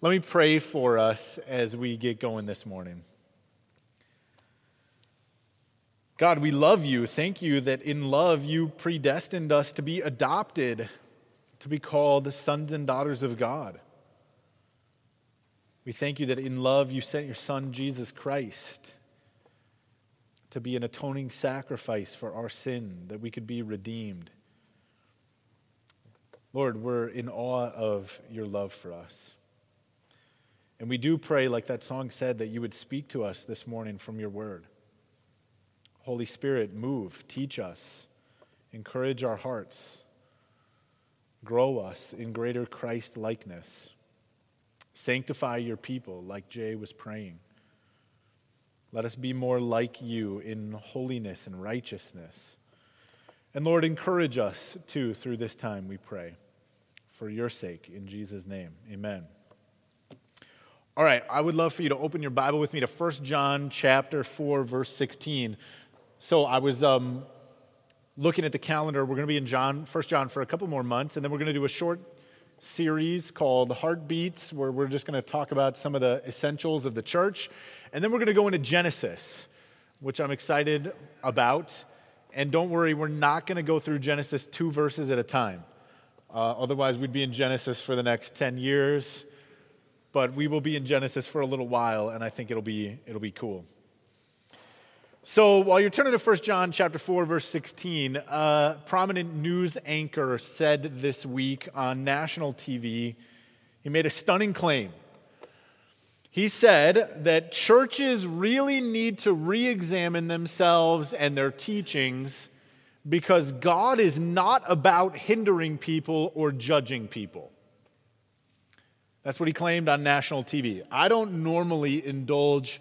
Let me pray for us as we get going this morning. God, we love you. Thank you that in love you predestined us to be adopted, to be called sons and daughters of God. We thank you that in love you sent your Son, Jesus Christ, to be an atoning sacrifice for our sin, that we could be redeemed. Lord, we're in awe of your love for us. And we do pray, like that song said, that you would speak to us this morning from your word. Holy Spirit, move, teach us, encourage our hearts, grow us in greater Christ likeness. Sanctify your people, like Jay was praying. Let us be more like you in holiness and righteousness. And Lord, encourage us too through this time, we pray. For your sake, in Jesus' name, amen. All right, I would love for you to open your Bible with me to 1 John chapter 4 verse 16. So I was um, looking at the calendar. We're going to be in John, 1 John for a couple more months, and then we're going to do a short series called Heartbeats, where we're just going to talk about some of the essentials of the church. And then we're going to go into Genesis, which I'm excited about. And don't worry, we're not going to go through Genesis two verses at a time. Uh, otherwise, we'd be in Genesis for the next 10 years but we will be in Genesis for a little while, and I think it'll be, it'll be cool. So while you're turning to 1 John chapter 4, verse 16, a prominent news anchor said this week on national TV, he made a stunning claim. He said that churches really need to re examine themselves and their teachings because God is not about hindering people or judging people. That's what he claimed on national TV. I don't normally indulge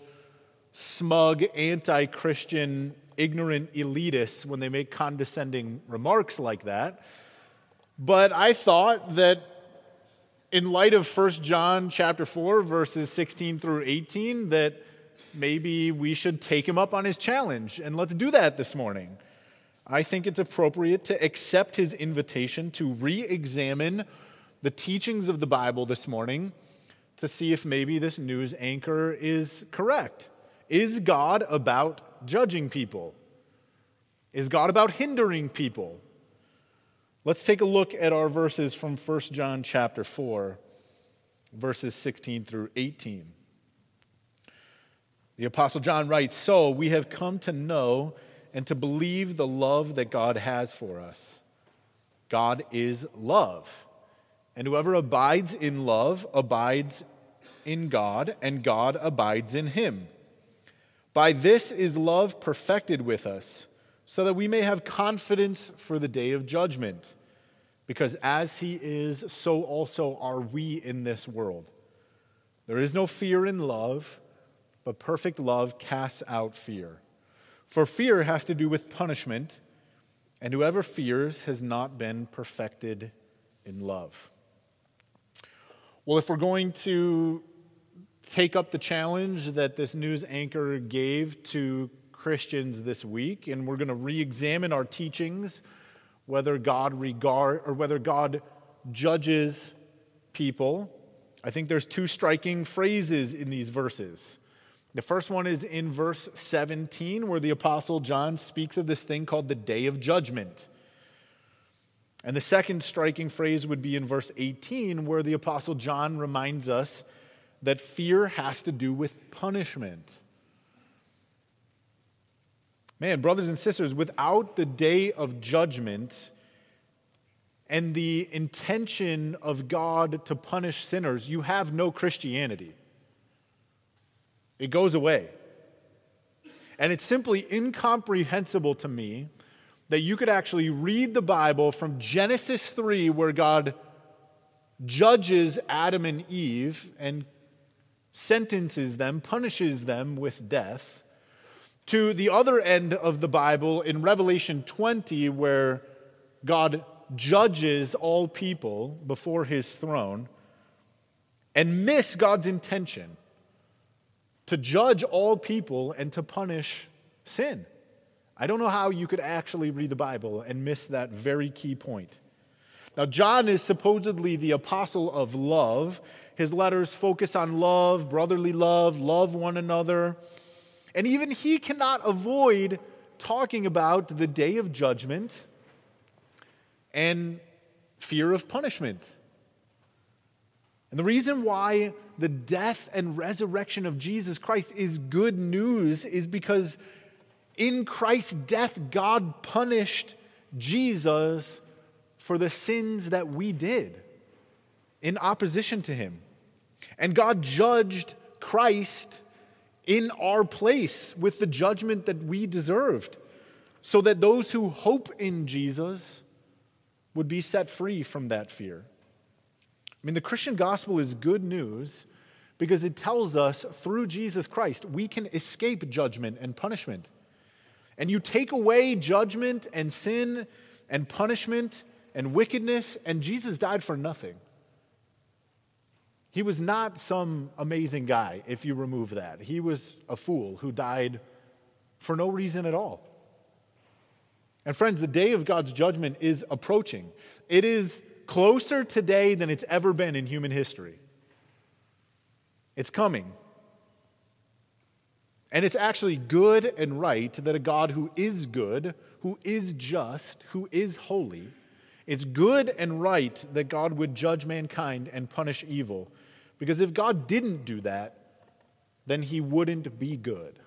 smug, anti Christian, ignorant elitists when they make condescending remarks like that. But I thought that in light of 1 John chapter 4 verses 16 through 18 that maybe we should take him up on his challenge and let's do that this morning. I think it's appropriate to accept his invitation to re-examine the teachings of the Bible this morning to see if maybe this news anchor is correct. Is God about judging people? Is God about hindering people? Let's take a look at our verses from 1 John chapter 4, verses 16 through 18. The Apostle John writes So we have come to know and to believe the love that God has for us. God is love. And whoever abides in love abides in God, and God abides in him. By this is love perfected with us, so that we may have confidence for the day of judgment. Because as he is, so also are we in this world. There is no fear in love, but perfect love casts out fear. For fear has to do with punishment, and whoever fears has not been perfected in love. Well, if we're going to take up the challenge that this news anchor gave to Christians this week, and we're going to re-examine our teachings, whether God regard or whether God judges people. I think there's two striking phrases in these verses. The first one is in verse 17, where the Apostle John speaks of this thing called the day of judgment. And the second striking phrase would be in verse 18, where the Apostle John reminds us that fear has to do with punishment. Man, brothers and sisters, without the day of judgment and the intention of God to punish sinners, you have no Christianity. It goes away. And it's simply incomprehensible to me that you could actually read the Bible from Genesis 3, where God judges Adam and Eve and sentences them, punishes them with death, to the other end of the Bible in Revelation 20, where God judges all people before his throne and miss God's intention to judge all people and to punish sin. I don't know how you could actually read the Bible and miss that very key point. Now, John is supposedly the apostle of love. His letters focus on love, brotherly love, love one another. And even he cannot avoid talking about the day of judgment and fear of punishment. And the reason why the death and resurrection of Jesus Christ is good news is because in Christ's death, God punished Jesus for the sins that we did in opposition to him. And God judged Christ in our place with the judgment that we deserved, so that those who hope in Jesus would be set free from that fear. I mean, the Christian gospel is good news because it tells us through Jesus Christ we can escape judgment and punishment. And you take away judgment and sin and punishment and wickedness, and Jesus died for nothing. He was not some amazing guy if you remove that. He was a fool who died for no reason at all. And friends, the day of God's judgment is approaching. It is closer today than it's ever been in human history. It's coming. And it's actually good and right that a God who is good, who is just, who is holy, it's good and right that God would judge mankind and punish evil. Because if God didn't do that, then he wouldn't be good.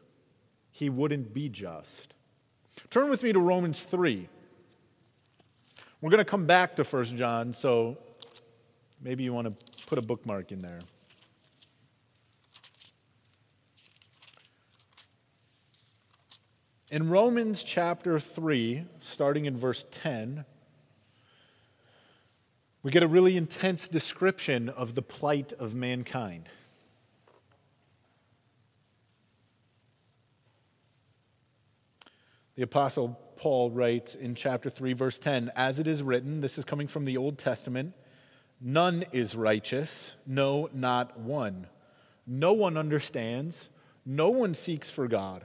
He wouldn't be just. Turn with me to Romans 3. We're going to come back to 1 John, so maybe you want to put a bookmark in there. In Romans chapter 3, starting in verse 10, we get a really intense description of the plight of mankind. The Apostle Paul writes in chapter 3, verse 10 As it is written, this is coming from the Old Testament, none is righteous, no, not one. No one understands, no one seeks for God.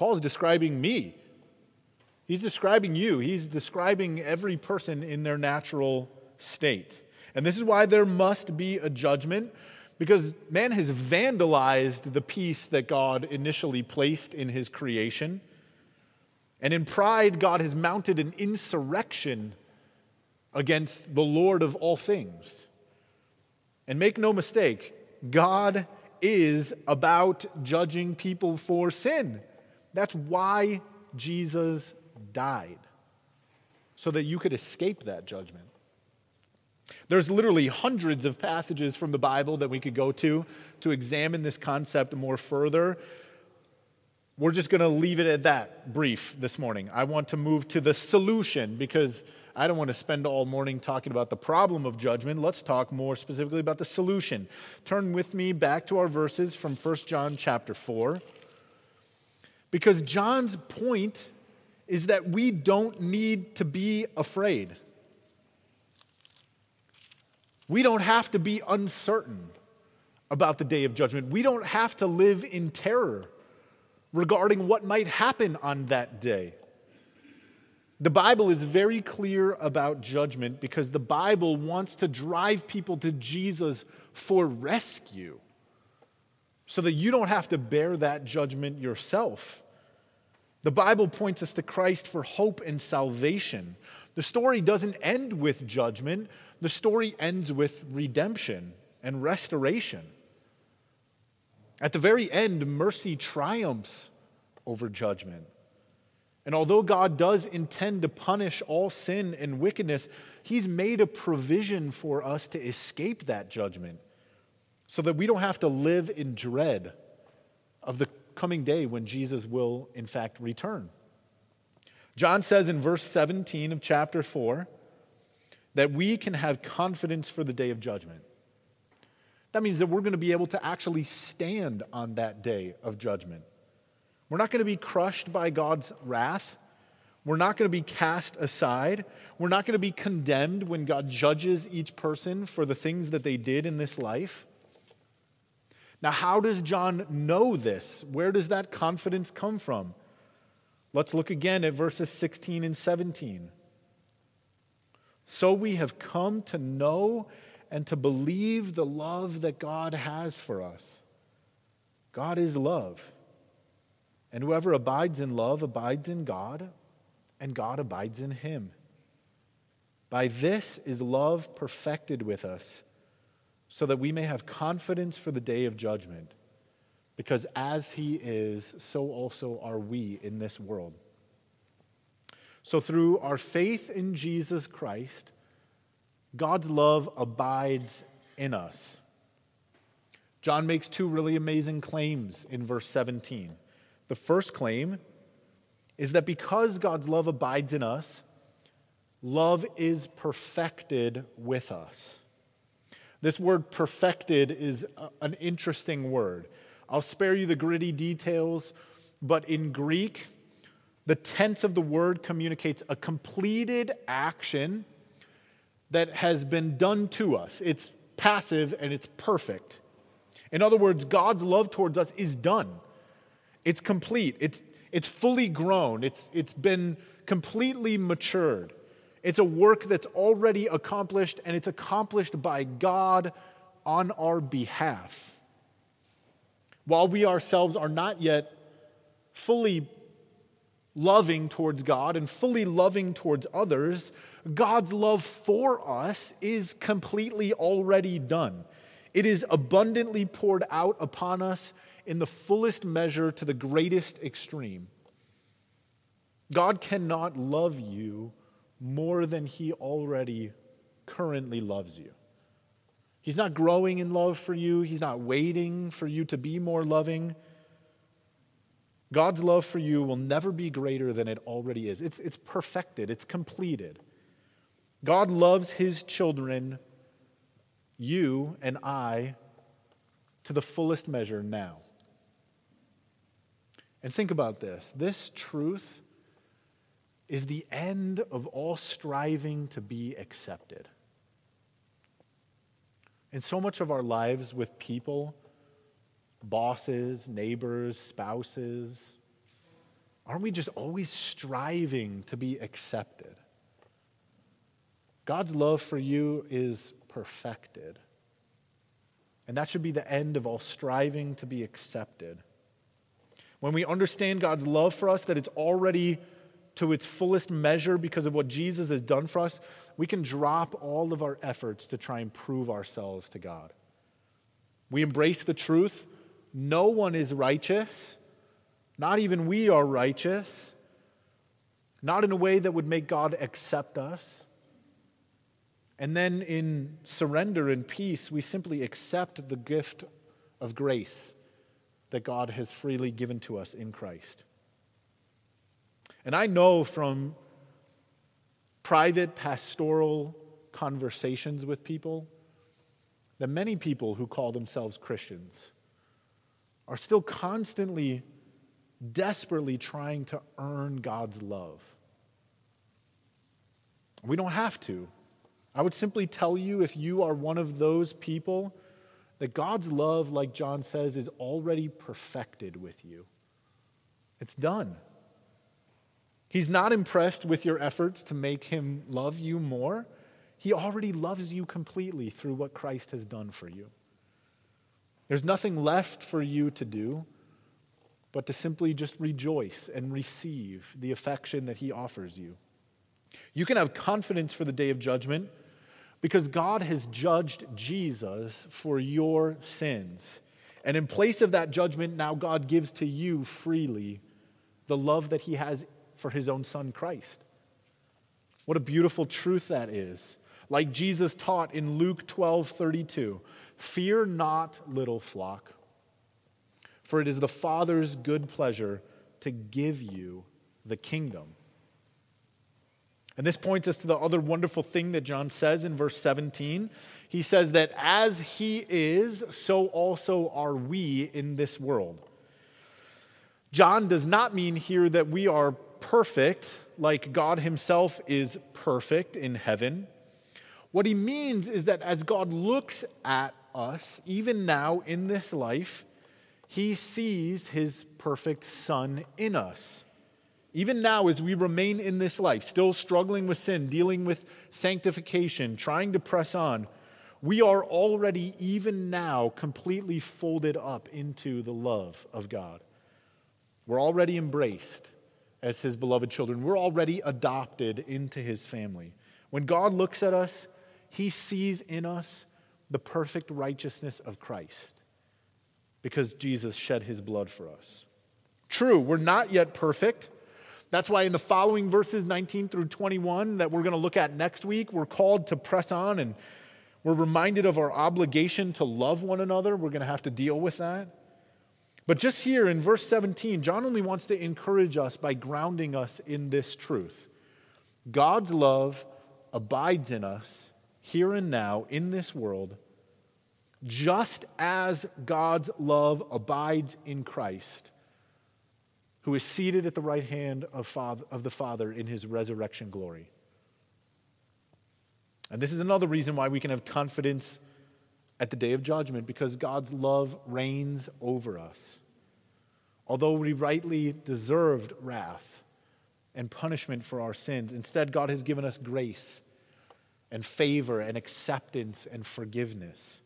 Paul is describing me. He's describing you. He's describing every person in their natural state. And this is why there must be a judgment because man has vandalized the peace that God initially placed in his creation. And in pride, God has mounted an insurrection against the Lord of all things. And make no mistake, God is about judging people for sin. That's why Jesus died, so that you could escape that judgment. There's literally hundreds of passages from the Bible that we could go to to examine this concept more further. We're just going to leave it at that brief this morning. I want to move to the solution because I don't want to spend all morning talking about the problem of judgment. Let's talk more specifically about the solution. Turn with me back to our verses from 1 John chapter 4. Because John's point is that we don't need to be afraid. We don't have to be uncertain about the day of judgment. We don't have to live in terror regarding what might happen on that day. The Bible is very clear about judgment because the Bible wants to drive people to Jesus for rescue so that you don't have to bear that judgment yourself. The Bible points us to Christ for hope and salvation. The story doesn't end with judgment, the story ends with redemption and restoration. At the very end, mercy triumphs over judgment. And although God does intend to punish all sin and wickedness, He's made a provision for us to escape that judgment so that we don't have to live in dread of the coming day when Jesus will, in fact, return. John says in verse 17 of chapter 4 that we can have confidence for the day of judgment. That means that we're going to be able to actually stand on that day of judgment. We're not going to be crushed by God's wrath. We're not going to be cast aside. We're not going to be condemned when God judges each person for the things that they did in this life. Now, how does John know this? Where does that confidence come from? Let's look again at verses 16 and 17. So we have come to know and to believe the love that God has for us. God is love. And whoever abides in love abides in God, and God abides in him. By this is love perfected with us, so that we may have confidence for the day of judgment. Because as he is, so also are we in this world. So through our faith in Jesus Christ, God's love abides in us. John makes two really amazing claims in verse 17. The first claim is that because God's love abides in us, love is perfected with us. This word perfected is an interesting word. I'll spare you the gritty details, but in Greek, the tense of the word communicates a completed action that has been done to us. It's passive and it's perfect. In other words, God's love towards us is done. It's complete. It's, it's fully grown. It's, it's been completely matured. It's a work that's already accomplished, and it's accomplished by God on our behalf. While we ourselves are not yet fully loving towards God and fully loving towards others, God's love for us is completely already done. It is abundantly poured out upon us in the fullest measure to the greatest extreme. God cannot love you more than he already currently loves you. He's not growing in love for you, he's not waiting for you to be more loving. God's love for you will never be greater than it already is. It's, it's perfected, it's completed. God loves his children, you and I, to the fullest measure now. And think about this this truth is the end of all striving to be accepted. In so much of our lives with people, bosses, neighbors, spouses, aren't we just always striving to be accepted? God's love for you is perfected. And that should be the end of all striving to be accepted. When we understand God's love for us, that it's already to its fullest measure because of what Jesus has done for us, we can drop all of our efforts to try and prove ourselves to God. We embrace the truth. No one is righteous. Not even we are righteous. Not in a way that would make God accept us. And then in surrender and peace, we simply accept the gift of grace that God has freely given to us in Christ. And I know from private pastoral conversations with people that many people who call themselves Christians are still constantly, desperately trying to earn God's love. We don't have to. I would simply tell you if you are one of those people that God's love, like John says, is already perfected with you. It's done. He's not impressed with your efforts to make him love you more. He already loves you completely through what Christ has done for you. There's nothing left for you to do but to simply just rejoice and receive the affection that he offers you. You can have confidence for the day of judgment because God has judged Jesus for your sins. And in place of that judgment, now God gives to you freely the love that He has for His own Son, Christ. What a beautiful truth that is. Like Jesus taught in Luke 12 32 Fear not, little flock, for it is the Father's good pleasure to give you the kingdom. And this points us to the other wonderful thing that John says in verse 17. He says that as he is, so also are we in this world. John does not mean here that we are perfect, like God himself is perfect in heaven. What he means is that as God looks at us, even now in this life, he sees his perfect Son in us. Even now, as we remain in this life, still struggling with sin, dealing with sanctification, trying to press on, we are already, even now, completely folded up into the love of God. We're already embraced as his beloved children, we're already adopted into his family. When God looks at us, he sees in us the perfect righteousness of Christ because Jesus shed his blood for us. True, we're not yet perfect. That's why in the following verses 19 through 21 that we're going to look at next week, we're called to press on and we're reminded of our obligation to love one another. We're going to have to deal with that. But just here in verse 17, John only wants to encourage us by grounding us in this truth God's love abides in us here and now in this world, just as God's love abides in Christ who is seated at the right hand of, Father, of the Father in his resurrection glory. And this is another reason why we can have confidence at the day of judgment, because God's love reigns over us. Although we rightly deserved wrath and punishment for our sins, instead, God has given us grace and favor and acceptance and forgiveness.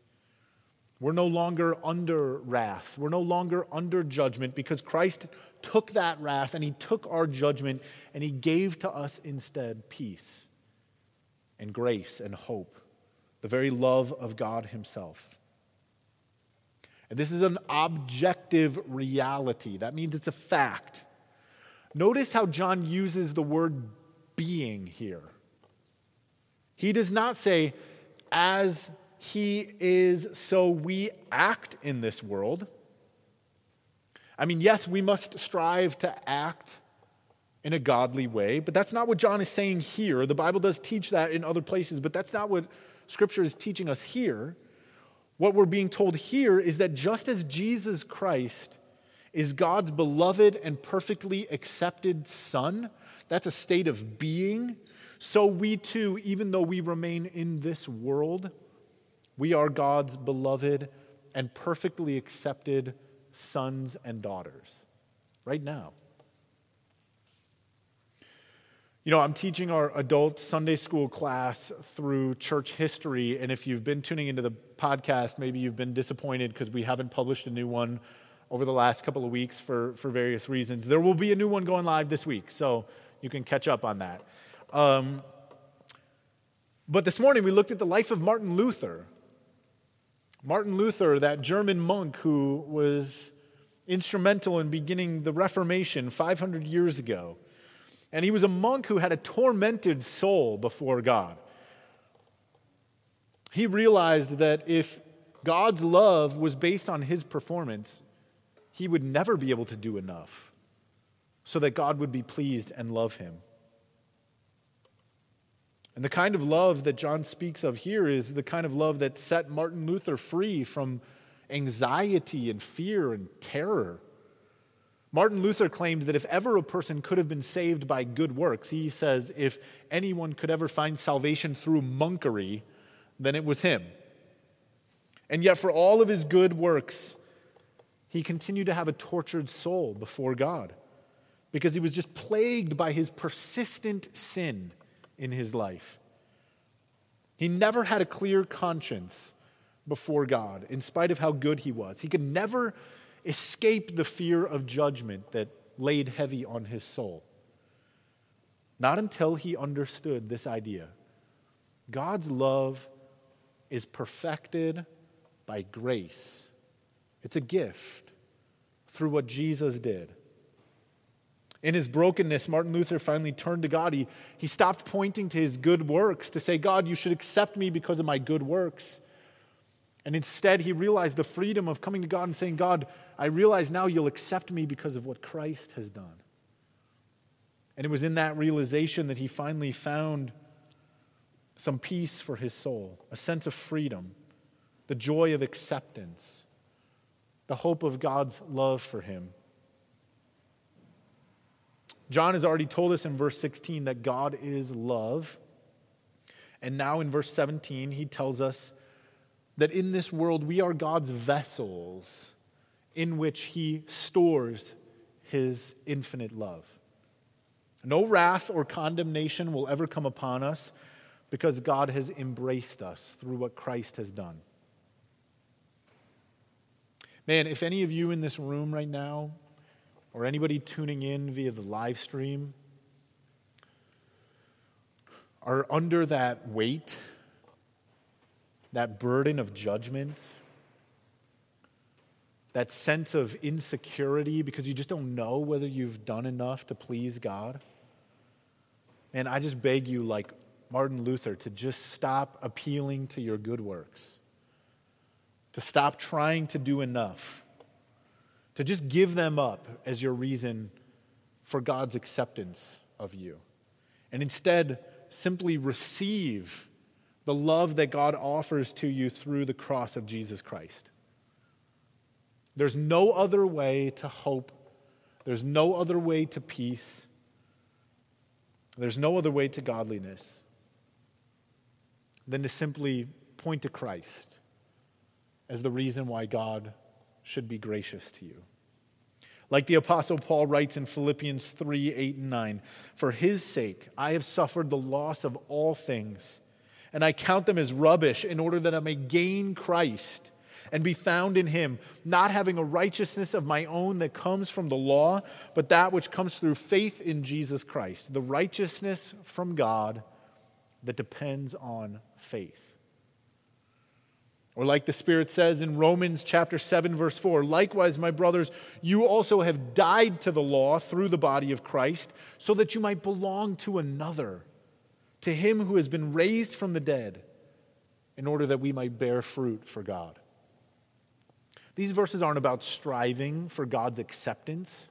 We're no longer under wrath. We're no longer under judgment because Christ took that wrath and he took our judgment and he gave to us instead peace and grace and hope, the very love of God himself. And this is an objective reality. That means it's a fact. Notice how John uses the word being here. He does not say, as he is, so we act in this world. I mean, yes, we must strive to act in a godly way, but that's not what John is saying here. The Bible does teach that in other places, but that's not what Scripture is teaching us here. What we're being told here is that just as Jesus Christ is God's beloved and perfectly accepted Son, that's a state of being, so we too, even though we remain in this world, we are God's beloved and perfectly accepted sons and daughters right now. You know, I'm teaching our adult Sunday school class through church history, and if you've been tuning into the podcast, maybe you've been disappointed because we haven't published a new one over the last couple of weeks for, for various reasons. There will be a new one going live this week, so you can catch up on that. Um, but this morning we looked at the life of Martin Luther, Martin Luther, that German monk who was instrumental in beginning the Reformation 500 years ago. And he was a monk who had a tormented soul before God. He realized that if God's love was based on his performance, he would never be able to do enough so that God would be pleased and love him. And the kind of love that John speaks of here is the kind of love that set Martin Luther free from anxiety and fear and terror. Martin Luther claimed that if ever a person could have been saved by good works, he says, if anyone could ever find salvation through monkery, then it was him. And yet, for all of his good works, he continued to have a tortured soul before God because he was just plagued by his persistent sin in his life. He never had a clear conscience before God, in spite of how good he was. He could never escape the fear of judgment that laid heavy on his soul. Not until he understood this idea God's love is perfected by grace, it's a gift through what Jesus did. In his brokenness, Martin Luther finally turned to God. He, he stopped pointing to his good works to say, God, you should accept me because of my good works. And instead, he realized the freedom of coming to God and saying, God, I realize now you'll accept me because of what Christ has done. And it was in that realization that he finally found some peace for his soul, a sense of freedom, the joy of acceptance, the hope of God's love for him. John has already told us in verse 16 that God is love. And now in verse 17, he tells us that in this world we are God's vessels in which he stores his infinite love. No wrath or condemnation will ever come upon us because God has embraced us through what Christ has done. Man, if any of you in this room right now, or anybody tuning in via the live stream, are under that weight, that burden of judgment, that sense of insecurity because you just don't know whether you've done enough to please God. And I just beg you, like Martin Luther, to just stop appealing to your good works, to stop trying to do enough, to just give them up as your reason for God's acceptance of you. And instead, simply receive the love that God offers to you through the cross of Jesus Christ. There's no other way to hope, there's no other way to peace. There's no other way to godliness than to simply point to Christ as the reason why God should be gracious to you. Like the Apostle Paul writes in Philippians 3 8 and 9, For his sake I have suffered the loss of all things, and I count them as rubbish in order that I may gain Christ and be found in him, not having a righteousness of my own that comes from the law, but that which comes through faith in Jesus Christ, the righteousness from God that depends on faith. Or, like the Spirit says in Romans chapter 7, verse 4, likewise, my brothers, you also have died to the law through the body of Christ, so that you might belong to another, to him who has been raised from the dead, in order that we might bear fruit for God. These verses aren't about striving for God's acceptance,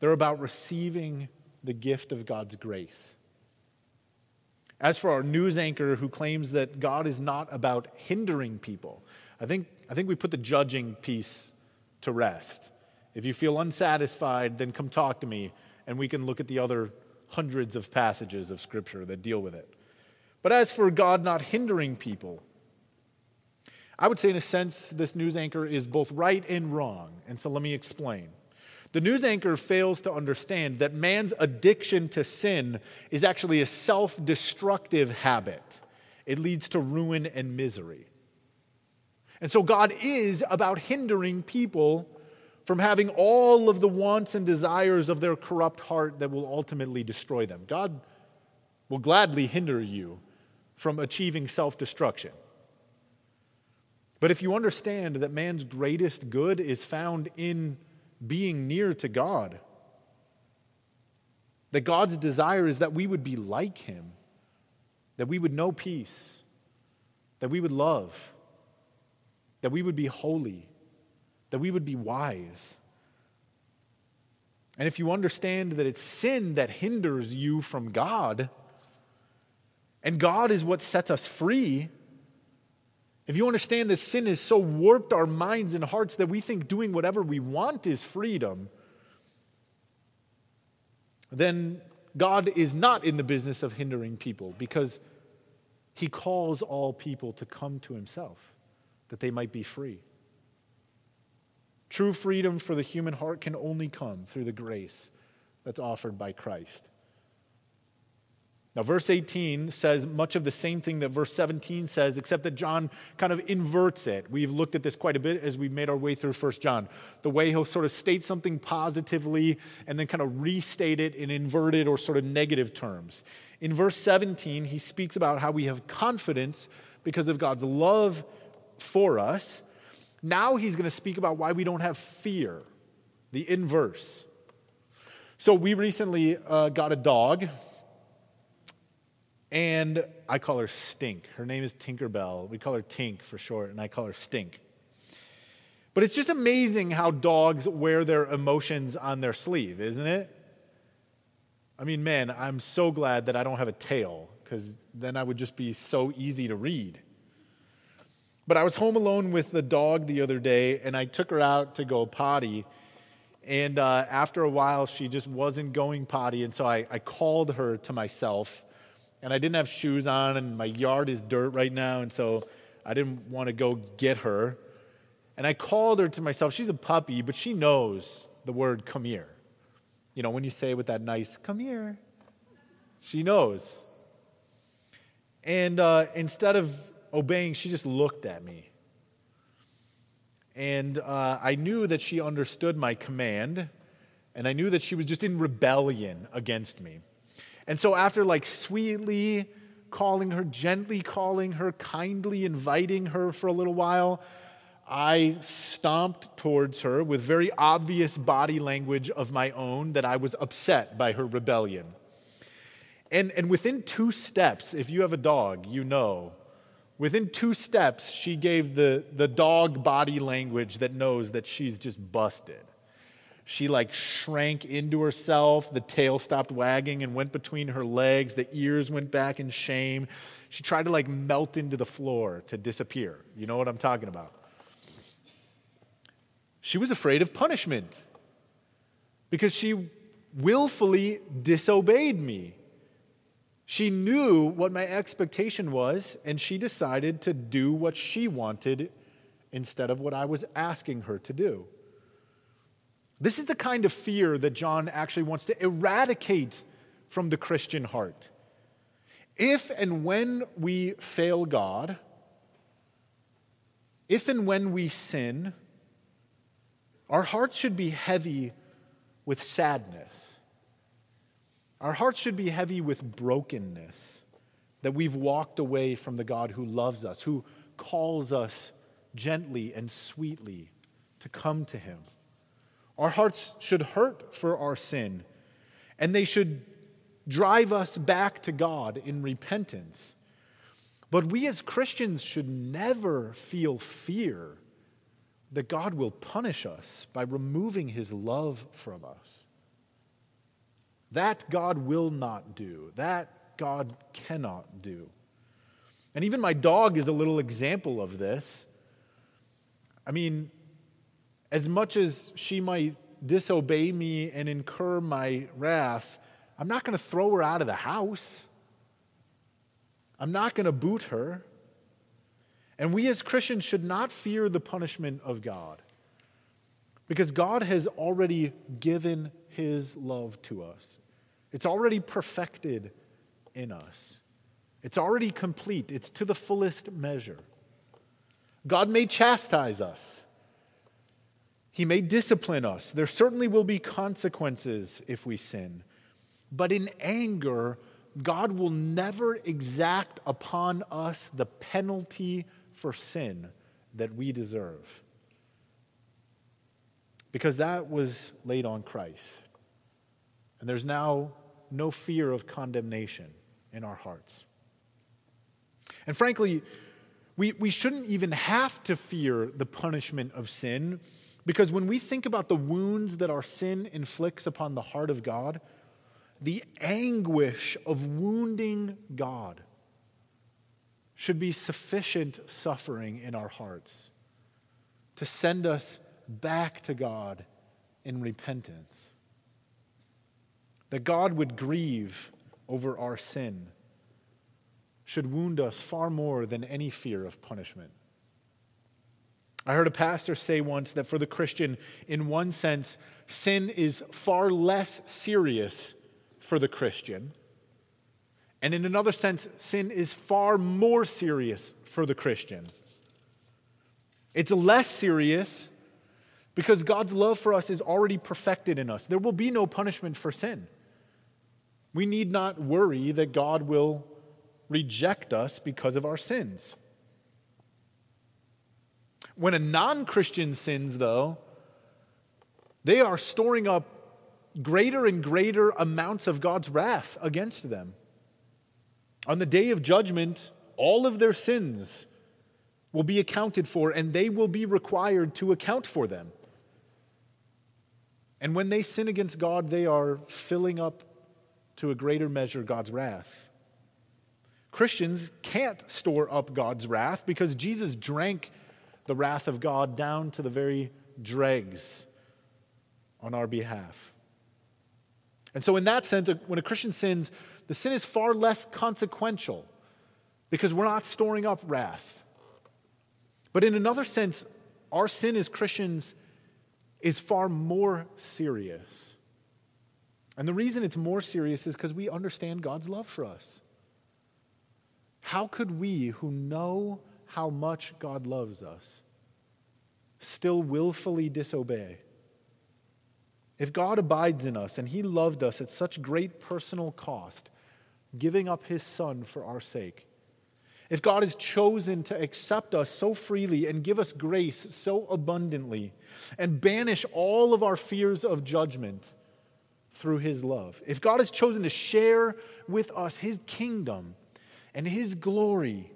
they're about receiving the gift of God's grace. As for our news anchor who claims that God is not about hindering people, I think, I think we put the judging piece to rest. If you feel unsatisfied, then come talk to me and we can look at the other hundreds of passages of Scripture that deal with it. But as for God not hindering people, I would say, in a sense, this news anchor is both right and wrong. And so let me explain. The news anchor fails to understand that man's addiction to sin is actually a self destructive habit, it leads to ruin and misery. And so God is about hindering people from having all of the wants and desires of their corrupt heart that will ultimately destroy them. God will gladly hinder you from achieving self destruction. But if you understand that man's greatest good is found in being near to God, that God's desire is that we would be like him, that we would know peace, that we would love, that we would be holy, that we would be wise. And if you understand that it's sin that hinders you from God, and God is what sets us free, if you understand that sin has so warped our minds and hearts that we think doing whatever we want is freedom, then God is not in the business of hindering people because he calls all people to come to himself that they might be free. True freedom for the human heart can only come through the grace that's offered by Christ. Now, verse 18 says much of the same thing that verse 17 says, except that John kind of inverts it. We've looked at this quite a bit as we've made our way through 1 John. The way he'll sort of state something positively and then kind of restate it in inverted or sort of negative terms. In verse 17, he speaks about how we have confidence because of God's love for us. Now he's going to speak about why we don't have fear, the inverse. So, we recently uh, got a dog and I call her Stink. Her name is Tinkerbell. We call her Tink for short, and I call her Stink. But it's just amazing how dogs wear their emotions on their sleeve, isn't it? I mean, man, I'm so glad that I don't have a tail because then I would just be so easy to read. But I was home alone with the dog the other day, and I took her out to go potty. And uh, after a while, she just wasn't going potty. And so I, I called her to myself. And I didn't have shoes on, and my yard is dirt right now. And so I didn't want to go get her. And I called her to myself. She's a puppy, but she knows the word come here. You know, when you say with that nice, come here, she knows. And uh, instead of obeying, she just looked at me. And uh, I knew that she understood my command, and I knew that she was just in rebellion against me. And so, after like sweetly calling her, gently calling her, kindly inviting her for a little while, I stomped towards her with very obvious body language of my own that I was upset by her rebellion. And, and within two steps, if you have a dog, you know, within two steps, she gave the, the dog body language that knows that she's just busted. She like shrank into herself, the tail stopped wagging and went between her legs, the ears went back in shame. She tried to like melt into the floor to disappear. You know what I'm talking about? She was afraid of punishment because she willfully disobeyed me. She knew what my expectation was, and she decided to do what she wanted instead of what I was asking her to do. This is the kind of fear that John actually wants to eradicate from the Christian heart. If and when we fail God, if and when we sin, our hearts should be heavy with sadness. Our hearts should be heavy with brokenness that we've walked away from the God who loves us, who calls us gently and sweetly to come to Him. Our hearts should hurt for our sin, and they should drive us back to God in repentance. But we as Christians should never feel fear that God will punish us by removing his love from us. That God will not do. That God cannot do. And even my dog is a little example of this. I mean, as much as she might disobey me and incur my wrath, I'm not going to throw her out of the house. I'm not going to boot her. And we as Christians should not fear the punishment of God because God has already given his love to us. It's already perfected in us, it's already complete, it's to the fullest measure. God may chastise us. He may discipline us. There certainly will be consequences if we sin. But in anger, God will never exact upon us the penalty for sin that we deserve. Because that was laid on Christ. And there's now no fear of condemnation in our hearts. And frankly, we, we shouldn't even have to fear the punishment of sin because when we think about the wounds that our sin inflicts upon the heart of God, the anguish of wounding God should be sufficient suffering in our hearts to send us back to God in repentance. That God would grieve over our sin should wound us far more than any fear of punishment. I heard a pastor say once that for the Christian, in one sense, sin is far less serious for the Christian and in another sense, sin is far more serious for the Christian. It's less serious because God's love for us is already perfected in us. There will be no punishment for sin. We need not worry that God will reject us because of our sins. When a non Christian sins, though, they are storing up greater and greater amounts of God's wrath against them. On the day of judgment, all of their sins will be accounted for, and they will be required to account for them. And when they sin against God, they are filling up to a greater measure God's wrath. Christians can't store up God's wrath because Jesus drank the wrath of God down to the very dregs on our behalf. And so, in that sense, when a Christian sins, the sin is far less consequential because we're not storing up wrath. But in another sense, our sin as Christians is far more serious. And the reason it's more serious is because we understand God's love for us. How could we, who know how much God loves us, still willfully disobey? If God abides in us and He loved us at such great personal cost, giving up His Son for our sake, if God has chosen to accept us so freely and give us grace so abundantly and banish all of our fears of judgment through His love, if God has chosen to share with us His kingdom and His glory,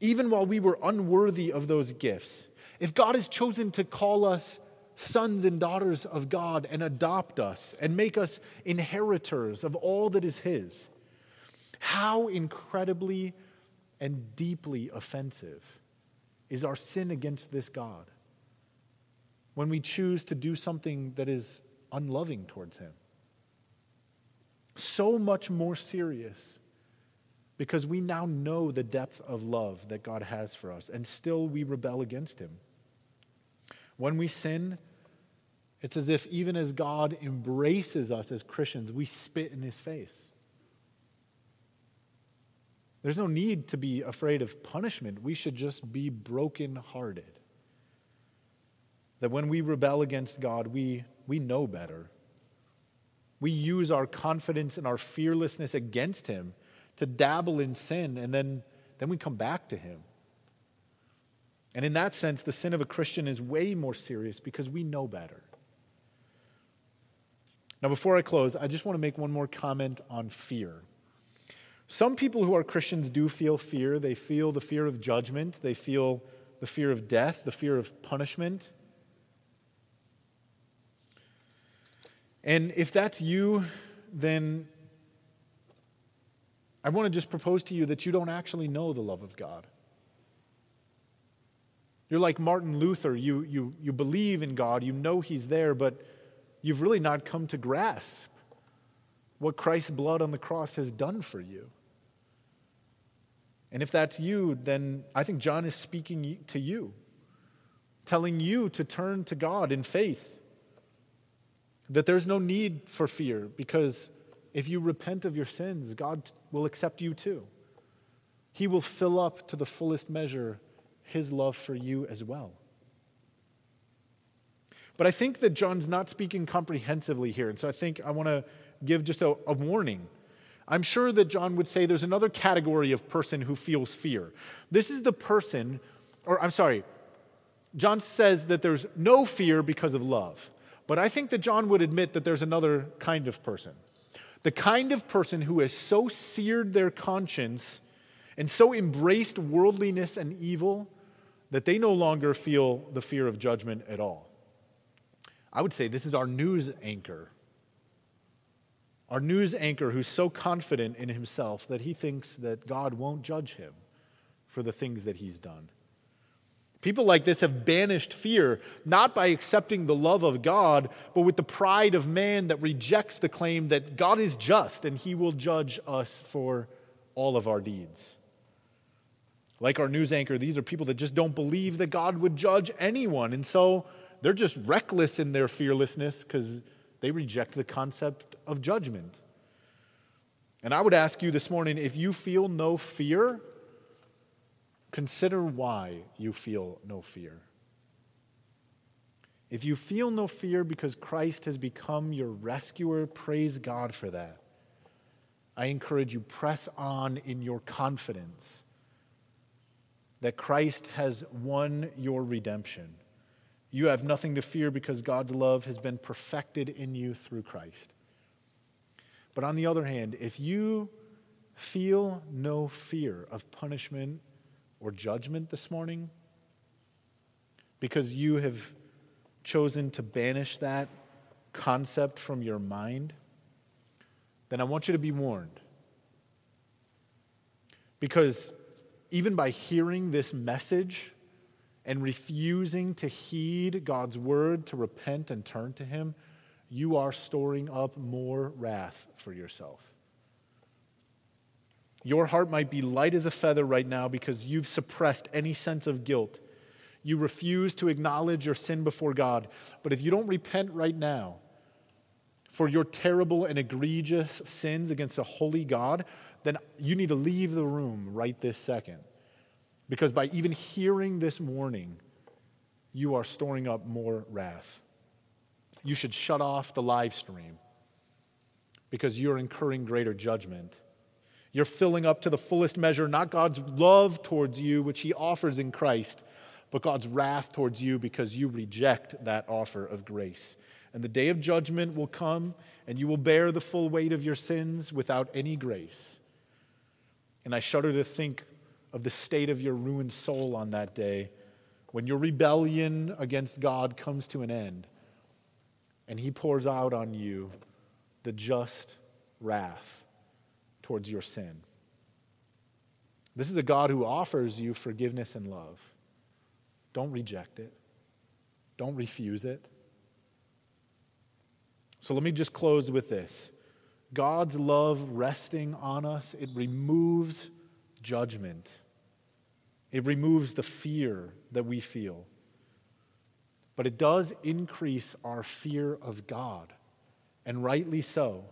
even while we were unworthy of those gifts, if God has chosen to call us sons and daughters of God and adopt us and make us inheritors of all that is His, how incredibly and deeply offensive is our sin against this God when we choose to do something that is unloving towards Him. So much more serious because we now know the depth of love that God has for us, and still we rebel against Him. When we sin, it's as if even as God embraces us as Christians, we spit in His face. There's no need to be afraid of punishment. We should just be brokenhearted. That when we rebel against God, we, we know better. We use our confidence and our fearlessness against Him to dabble in sin, and then, then we come back to Him. And in that sense, the sin of a Christian is way more serious because we know better. Now, before I close, I just want to make one more comment on fear. Some people who are Christians do feel fear. They feel the fear of judgment, they feel the fear of death, the fear of punishment. And if that's you, then I want to just propose to you that you don't actually know the love of God. You're like Martin Luther. You, you, you believe in God, you know He's there, but you've really not come to grasp what Christ's blood on the cross has done for you. And if that's you, then I think John is speaking to you, telling you to turn to God in faith. That there's no need for fear because if you repent of your sins, God will accept you too. He will fill up to the fullest measure his love for you as well. But I think that John's not speaking comprehensively here. And so I think I want to give just a, a warning I'm sure that John would say there's another category of person who feels fear. This is the person, or I'm sorry, John says that there's no fear because of love. But I think that John would admit that there's another kind of person. The kind of person who has so seared their conscience and so embraced worldliness and evil that they no longer feel the fear of judgment at all. I would say this is our news anchor our news anchor who's so confident in himself that he thinks that God won't judge him for the things that he's done. People like this have banished fear, not by accepting the love of God, but with the pride of man that rejects the claim that God is just and he will judge us for all of our deeds. Like our news anchor, these are people that just don't believe that God would judge anyone. And so they're just reckless in their fearlessness because they reject the concept of judgment. And I would ask you this morning if you feel no fear, consider why you feel no fear. If you feel no fear because Christ has become your rescuer, praise God for that. I encourage you, press on in your confidence that Christ has won your redemption. You have nothing to fear because God's love has been perfected in you through Christ. But on the other hand, if you feel no fear of punishment or judgment this morning, because you have chosen to banish that concept from your mind, then I want you to be warned. Because even by hearing this message and refusing to heed God's word to repent and turn to Him, you are storing up more wrath for yourself. Your heart might be light as a feather right now because you've suppressed any sense of guilt. You refuse to acknowledge your sin before God. But if you don't repent right now for your terrible and egregious sins against a holy God, then you need to leave the room right this second. Because by even hearing this warning, you are storing up more wrath. You should shut off the live stream because you're incurring greater judgment. You're filling up to the fullest measure, not God's love towards you, which He offers in Christ, but God's wrath towards you because you reject that offer of grace. And the day of judgment will come, and you will bear the full weight of your sins without any grace. And I shudder to think of the state of your ruined soul on that day when your rebellion against God comes to an end and He pours out on you the just wrath towards your sin. This is a God who offers you forgiveness and love. Don't reject it, don't refuse it. So let me just close with this God's love resting on us, it removes judgment, it removes the fear that we feel. But it does increase our fear of God, and rightly so.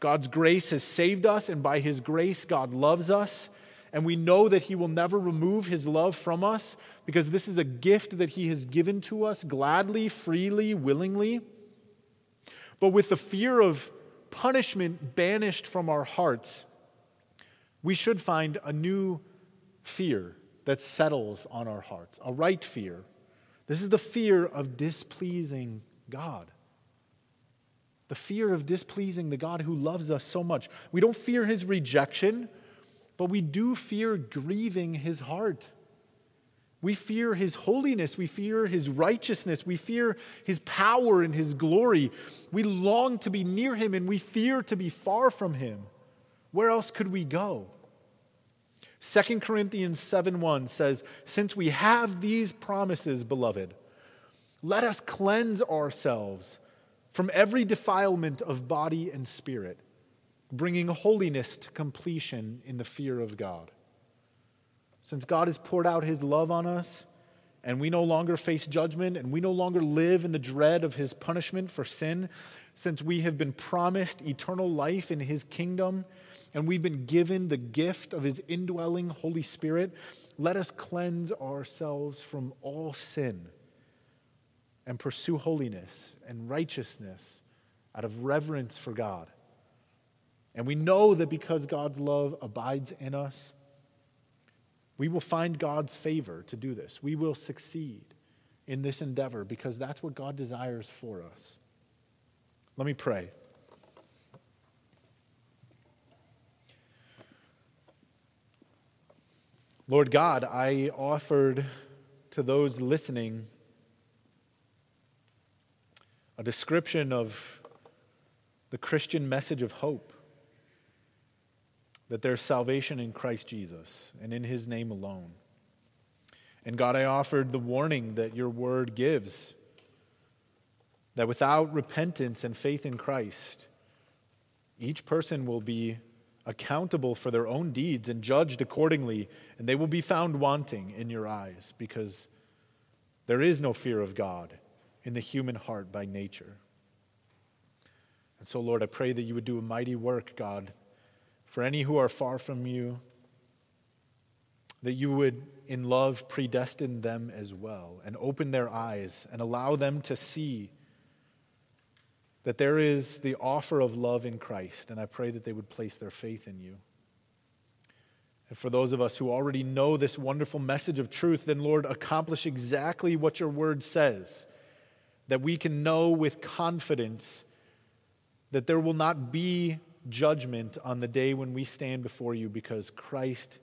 God's grace has saved us, and by His grace, God loves us. And we know that He will never remove His love from us because this is a gift that He has given to us gladly, freely, willingly. But with the fear of punishment banished from our hearts, we should find a new fear that settles on our hearts, a right fear. This is the fear of displeasing God the fear of displeasing the God who loves us so much. We don't fear his rejection, but we do fear grieving his heart. We fear his holiness. We fear his righteousness. We fear his power and his glory. We long to be near him and we fear to be far from him. Where else could we go? 2 Corinthians 7 1 says, Since we have these promises, beloved, let us cleanse ourselves from every defilement of body and spirit, bringing holiness to completion in the fear of God. Since God has poured out his love on us, and we no longer face judgment, and we no longer live in the dread of his punishment for sin, since we have been promised eternal life in his kingdom, and we've been given the gift of his indwelling Holy Spirit, let us cleanse ourselves from all sin and pursue holiness and righteousness out of reverence for God. And we know that because God's love abides in us, we will find God's favor to do this. We will succeed in this endeavor because that's what God desires for us. Let me pray. Lord God, I offered to those listening a description of the Christian message of hope that there's salvation in Christ Jesus and in his name alone. And God, I offered the warning that your word gives that without repentance and faith in Christ, each person will be accountable for their own deeds and judged accordingly, and they will be found wanting in your eyes because there is no fear of God in the human heart by nature. And so, Lord, I pray that you would do a mighty work, God, for any who are far from you, that you would, in love, predestine them as well and open their eyes and allow them to see that there is the offer of love in Christ. And I pray that they would place their faith in you. And for those of us who already know this wonderful message of truth, then, Lord, accomplish exactly what your word says that we can know with confidence that there will not be judgment on the day when we stand before you because Christ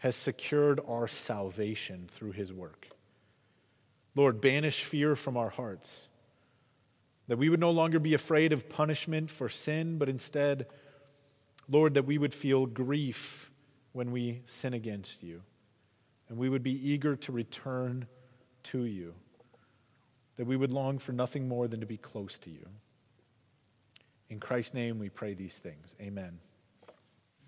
has secured our salvation through his work. Lord, banish fear from our hearts. That we would no longer be afraid of punishment for sin, but instead, Lord, that we would feel grief when we sin against you. And we would be eager to return to you. That we would long for nothing more than to be close to you. In Christ's name we pray these things. Amen.